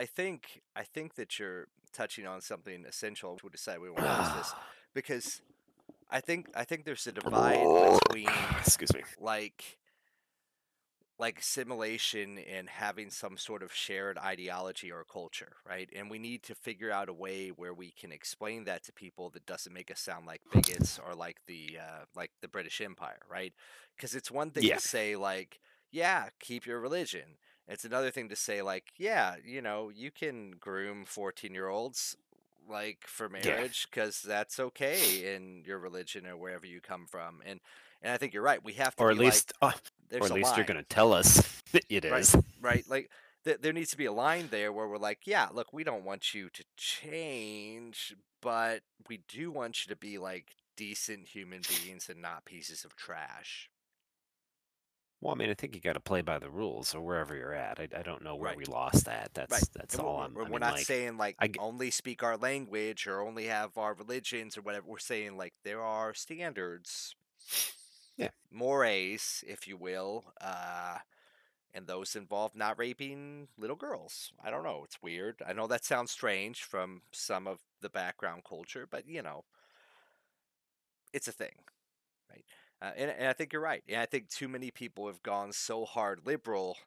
I think I think that you're touching on something essential. We decide we want to use this because I think I think there's a divide between Excuse me. like like assimilation and having some sort of shared ideology or culture, right? And we need to figure out a way where we can explain that to people that doesn't make us sound like bigots or like the uh, like the British Empire, right? Because it's one thing Yeah. to say like, yeah, keep your religion. It's another thing to say like, yeah, you know, you can groom fourteen year olds like for marriage because that's okay in your religion or wherever you come from. And and I think you're right. We have to Or be at like, least, uh, or at least you're going to tell us it right right like th- there needs to be a line there where we're like yeah look we don't want you to change but we do want you to be like decent human beings and not pieces of trash Well, I mean, I think you got to play by the rules, or wherever you're at. I, I don't know where right we lost that. right That's that's and all we're, I'm. we're I we're mean, not like, saying like I only speak our language or only have our religions or whatever we're saying like there are standards yeah, mores if you will uh and those involve not raping little girls. I don't know. It's weird. I know that sounds strange from some of the background culture, but you know, it's a thing, right? Uh, and, and I think you're right. And I think too many people have gone so hard liberal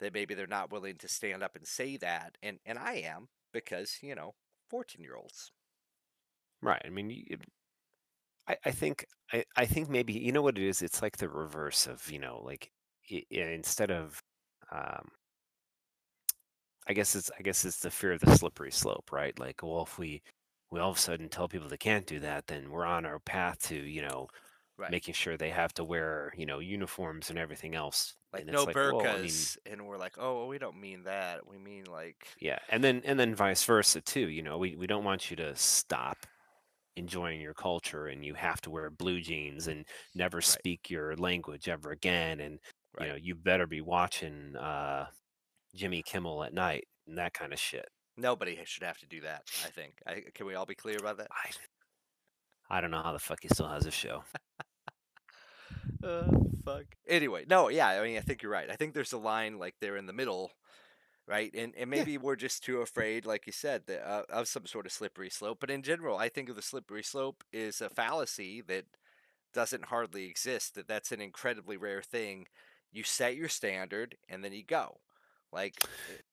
that maybe they're not willing to stand up and say that. And and I am because you know, fourteen year olds. right. I mean, you, I, I think I, I think maybe you know what it is. It's like the reverse of you know, like i i instead of, um, I guess it's I guess it's the fear of the slippery slope, right? Like, well, if we we all of a sudden tell people they can't do that, then we're on our path to you know Right. making sure they have to wear you know uniforms and everything else. Like And no like, well, I mean, burkas, and we're like, oh, we don't mean that. We mean like, Yeah, and then and then vice versa too. You know, we we don't want you to stop enjoying your culture and you have to wear blue jeans and never right, speak your language ever again and you know, you better be watching uh Jimmy Kimmel at night and that kind of shit. Nobody should have to do that. I think. I, can we all be clear about that? I I don't know how the fuck he still has a show. Uh, fuck. Anyway, no, yeah, I mean, I think you're right. I think there's a line like there in the middle, right? And and Yeah. maybe we're just too afraid, like you said, that, uh, of some sort of slippery slope. But in general, I think of the slippery slope is a fallacy that doesn't hardly exist. That that's an incredibly rare thing. You set your standard and then you go. Like,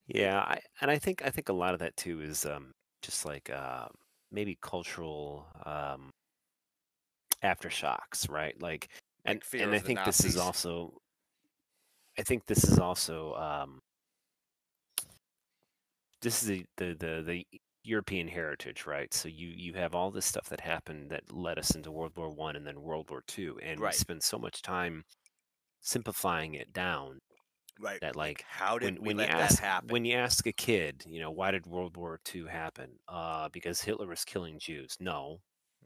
Yeah, I, and I think I think a lot of that too is um just like uh maybe cultural um aftershocks, right? Like and like and I think this is also I think this is also um this is the, the the the European heritage, right? So you you have all this stuff that happened that led us into World War One and then World War Two, and we spend so much time simplifying it down right. that Like, how when did we when you ask happen? when you ask a kid, you know, why did World War Two happen? Uh, because Hitler was killing Jews. No,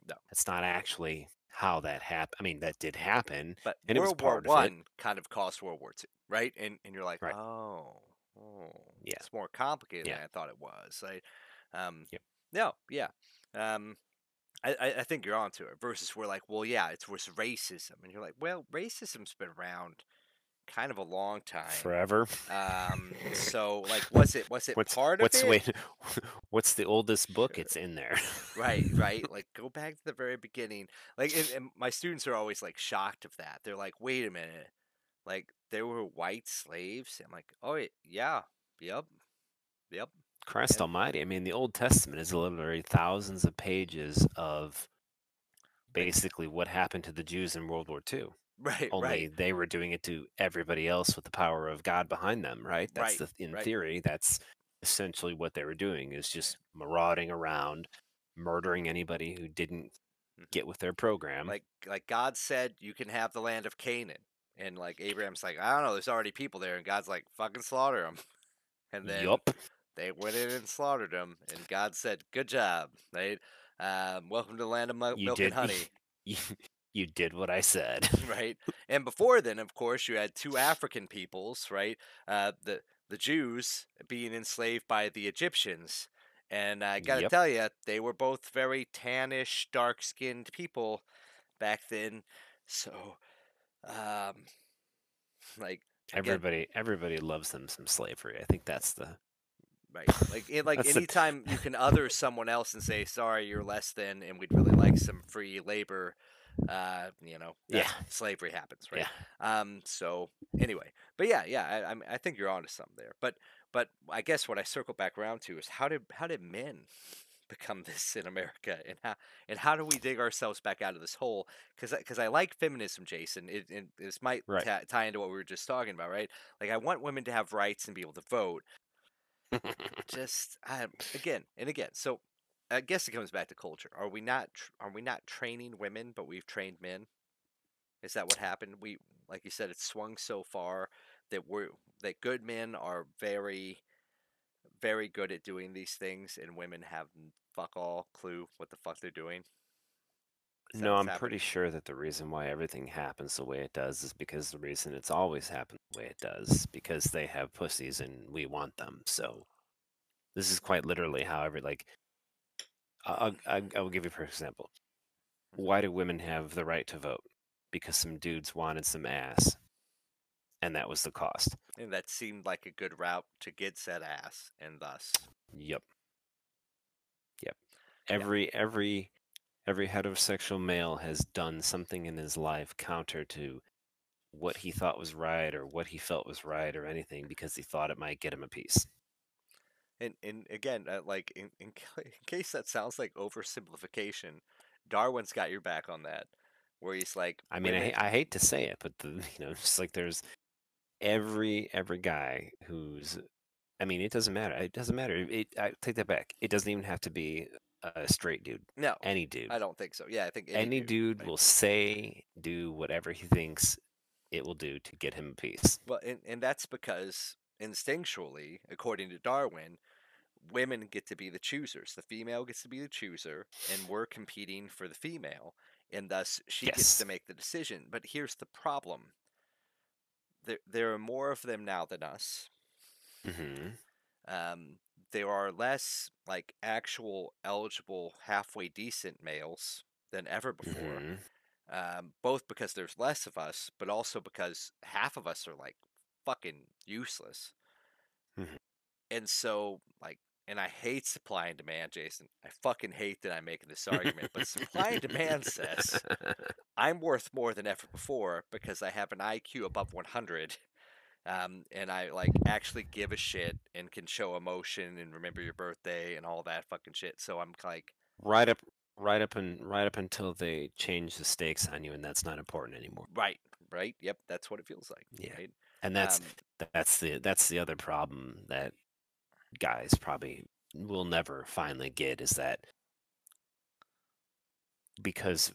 No. that's not actually how that happened. I mean, that did happen, But and it was World War part of it, One kind of caused World War Two, right? And and you're like, right? oh, oh, Yeah, it's more complicated yeah, than I thought it was. Like, um, yep. no, yeah, um, I I think you're onto it. Versus we're like, well, yeah, it's was racism, and you're like, well, racism's been around kind of a long time. Forever. Um, so like, was it was it What's part of what's it? wait? What's the oldest book? It's in there. Right, right. Like go back to the very beginning. Like and, and my students are always like shocked of that. They're like, "Wait a minute. Like there were white slaves?" I'm like, "Oh yeah. Yep. Yep." Christ And Almighty! I mean, the Old Testament is literally thousands of pages of basically what happened to the Jews in World War II. Right, Only right. they were doing it to everybody else with the power of God behind them, right? That's Right, the in right. theory, that's essentially what they were doing is just marauding around, murdering anybody who didn't Mhm. get with their program. Like like God said you can have the land of Canaan. And like Abraham's like, "I don't know, there's already people there." And God's like, "Fucking slaughter them." And then yep. they went in and slaughtered them, and God said, "Good job, right? Um, welcome to the land of milk and honey." you, you did what I said. right? And before then, of course, you had two African peoples, right? Uh, the the Jews being enslaved by the Egyptians, and I gotta Yep. tell you, they were both very tannish, dark-skinned people back then. So, um, like again, Everybody everybody loves them some slavery. I think that's the Right. Like it, like the anytime you can other someone else and say, "Sorry, you're less than," and we'd really like some free labor. Uh, you know, Yeah. slavery happens, right? Yeah. Um. So anyway, but yeah, yeah, I, I'm- I think you're onto something there. But but I guess what I circle back around to is how did how did men become this in America, and how and how do we dig ourselves back out of this hole? Because because I like feminism, Jason. It, it this might Right. ta- tie into what we were just talking about, right? Like I want women to have rights and be able to vote just I, again and again. So I guess it comes back to culture. Are we not tr- are we not training women, but we've trained men? Is that what happened? We like you said, it's swung so far that we're that good men are very very good at doing these things, and women have fuck all clue what the fuck they're doing. No, I'm happening? pretty sure that the reason why everything happens the way it does is because the reason it's always happened the way it does because they have pussies and we want them. So this is quite literally how every like I'll, I'll, I'll give you for example. Mm-hmm. Why do women have the right to vote? Because some dudes wanted some ass, and that was the cost. And that seemed like a good route to get said ass, and thus Yep. Yep. Yeah. Every every every heterosexual male has done something in his life counter to what he thought was right or what he felt was right or anything because he thought it might get him a piece. And and again, uh, like in, in in case that sounds like oversimplification, Darwin's got your back on that, where he's like, I mean, I, I hate to say it, but the you know, it's like there's every every guy who's I mean, it doesn't matter. It doesn't matter. It I take that back. It doesn't even have to be a straight dude. no, Any dude. I don't think so. Yeah, I think any dude right? will say do whatever he thinks it will do to get him a piece Well, and and that's because instinctually, according to Darwin, women get to be the choosers. The female gets to be the chooser, and we're competing for the female, and thus she gets to make the decision. But here's the problem: there there are more of them now than us. hmm um, there are less like actual eligible halfway decent males than ever before. hmm Um, both because there's less of us, but also because half of us are like fucking useless. Mhm. And so, like, and I hate supply and demand, Jason. I fucking hate that I'm making this argument, but supply and demand says I'm worth more than ever before because I have an IQ above 100. Um, and I like actually give a shit and can show emotion and remember your birthday and all that fucking shit. So I'm like, right up right up and right up until they change the stakes on you and that's not important anymore right, right, yep, that's what it feels like. Yeah. Right? And that's Um, that's the that's the other problem that guys probably will never finally get is that because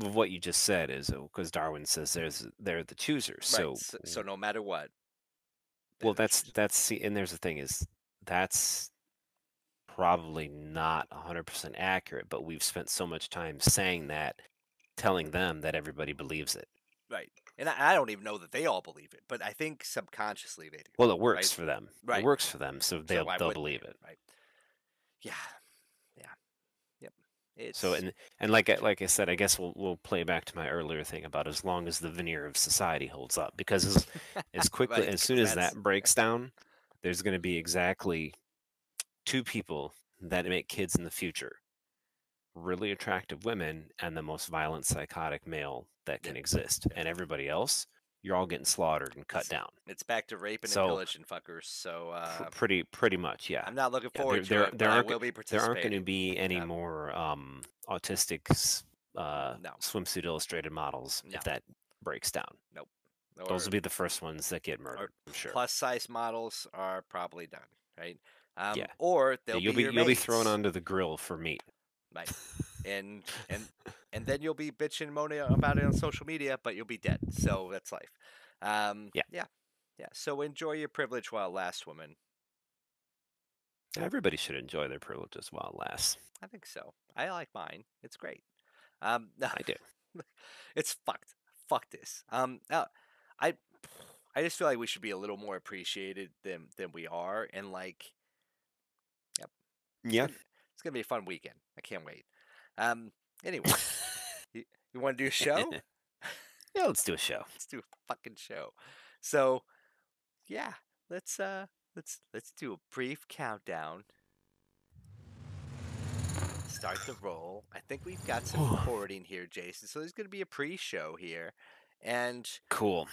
of what you just said is because darwin says there's they're the choosers right. so So, no matter what. Well, that's choosers. that's see, and there's the thing is that's probably not 100% accurate, but we've spent so much time saying that, telling them that everybody believes it. right. And I, I don't even know that they all believe it, but I think subconsciously they do. Well, it works Right. for them. Right. It works for them, so they'll why they'll believe it. Right. Yeah. Yeah. Yep. It's So and and like I, like I said, I guess we'll we'll play back to my earlier thing about as long as the veneer of society holds up, because as as quickly Right, as soon as that breaks down, there's going to be exactly two people that make kids in the future. Really attractive women and the most violent psychotic male that can exist. And everybody else, you're all getting slaughtered and cut It's- down. it's back to raping So- and pillaging fuckers. So uh, pretty pretty much, yeah. I'm not looking Yeah, forward there- to it, there aren't will be There aren't going to be any Yeah. more um autistic uh No. swimsuit illustrated models No. if that breaks down. Or Those will be the first ones that get murdered, I'm sure. plus size models are probably done, right? Um, Yeah. Or they'll you'll be, be you'll be thrown mates, onto the grill for meat. Right? And and and then you'll be bitching, and moaning about it on social media, but you'll be dead. So that's life. Um, Yeah. yeah, yeah. So enjoy your privilege while it lasts, woman. Everybody should enjoy their privileges while it lasts. I think so. I like mine. It's great. Um, I do. it's fucked. Fuck this. Um, uh, I, I just feel like we should be a little more appreciated than than we are, and like yep. Yeah. It's gonna be a fun weekend. I can't wait. Um, anyway, you, you want to do a show? Yeah, let's do a show. let's do a fucking show. So, yeah, let's uh let's let's do a brief countdown. Start the roll. I think we've got some recording here, Jason. So there's going to be a pre-show here, and Cool.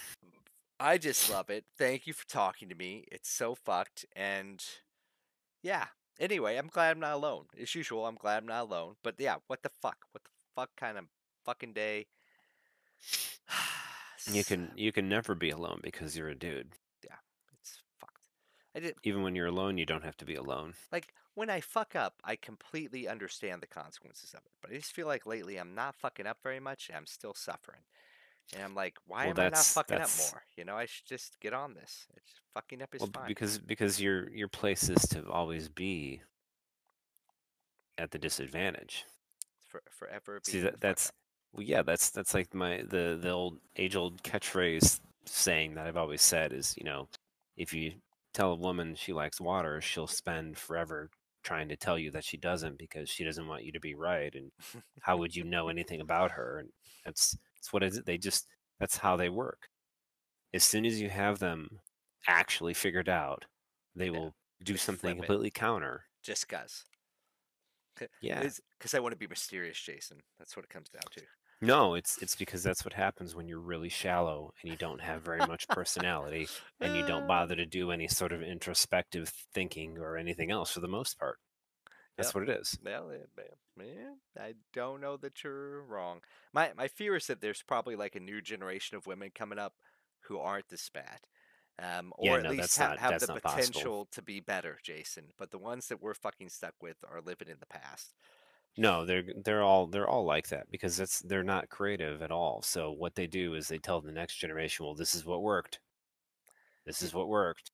I just love it. Thank you for talking to me. It's so fucked, and yeah. Anyway, I'm glad I'm not alone. As usual, I'm glad I'm not alone. But yeah, what the fuck? What the fuck kind of fucking day? You can you can never be alone because you're a dude. Yeah, it's fucked. I did Even when you're alone, you don't have to be alone. like when I fuck up, I completely understand the consequences of it. But I just feel like lately I'm not fucking up very much. And I'm still suffering, and I'm like, why Well, am I not fucking that's- up more? You know, I should just get on this. It's fucking up is Well, fine. because because your your place is to always be at the disadvantage. For, forever. See that that's well, yeah, that's that's like my the the old age old catchphrase saying that I've always said is you know if you tell a woman she likes water, she'll spend forever trying to tell you that she doesn't because she doesn't want you to be right. And how would you know anything about her? And that's that's what it is. They just that's how they work. As soon as you have them actually figured out, they Yeah, will do they something flip it. completely counter. just cuz. Yeah. Because I want to be mysterious, Jason. That's what it comes down to. No, it's it's because that's what happens when you're really shallow and you don't have very much personality and you don't bother to do any sort of introspective thinking or anything else for the most part. That's what it is. Well, man, man, I don't know that you're wrong. My my fear is that there's probably like a new generation of women coming up who aren't this bad, um, Yeah, or at no, least ha- not- have the not possible. potential to be better, Jason. But the ones that we're fucking stuck with are living in the past. No, they're they're all they're all like that because that's they're not creative at all. So what they do is they tell the next generation, "Well, this is what worked. This is what worked."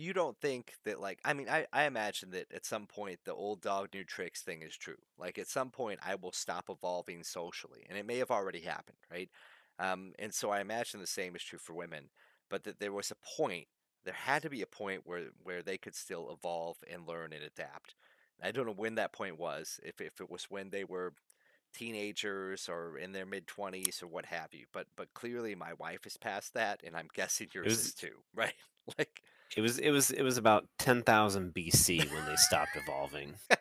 You don't think that like I mean I, I imagine that at some point the old dog new tricks thing is true. Like at some point I will stop evolving socially, and it may have already happened, right? Um, and so I imagine the same is true for women, but that there was a point, there had to be a point where where they could still evolve and learn and adapt. I don't know when that point was, if if it was when they were teenagers or in their mid twenties or what have you. But but clearly my wife is past that, and I'm guessing yours was- is too, right? Like It was it was it was about 10,000 BC when they stopped evolving.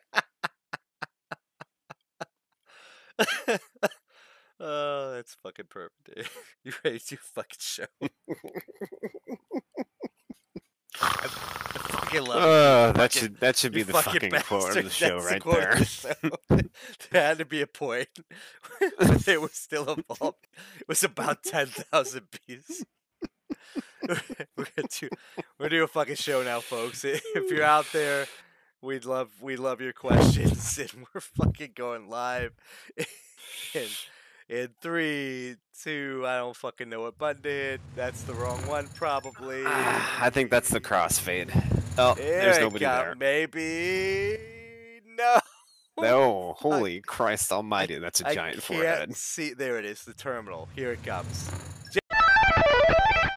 oh, that's fucking perfect. dude. you ready to fucking show? I fucking love it. Uh, that fucking- should that should be the fucking, quote of the show that's right there. the show. there had to be a point when they were still evolved. It was about 10,000 pieces. we're gonna do we're gonna do a fucking show now, folks. If you're out there, we'd love we love your questions, and we're fucking going live. in in three, two, I don't fucking know what button to hit. That's the wrong one, probably. I think that's the crossfade. Oh, There there's nobody there. Maybe no. No, holy Christ Almighty, that's a I giant can't forehead. see. There it is, the terminal. Here it comes.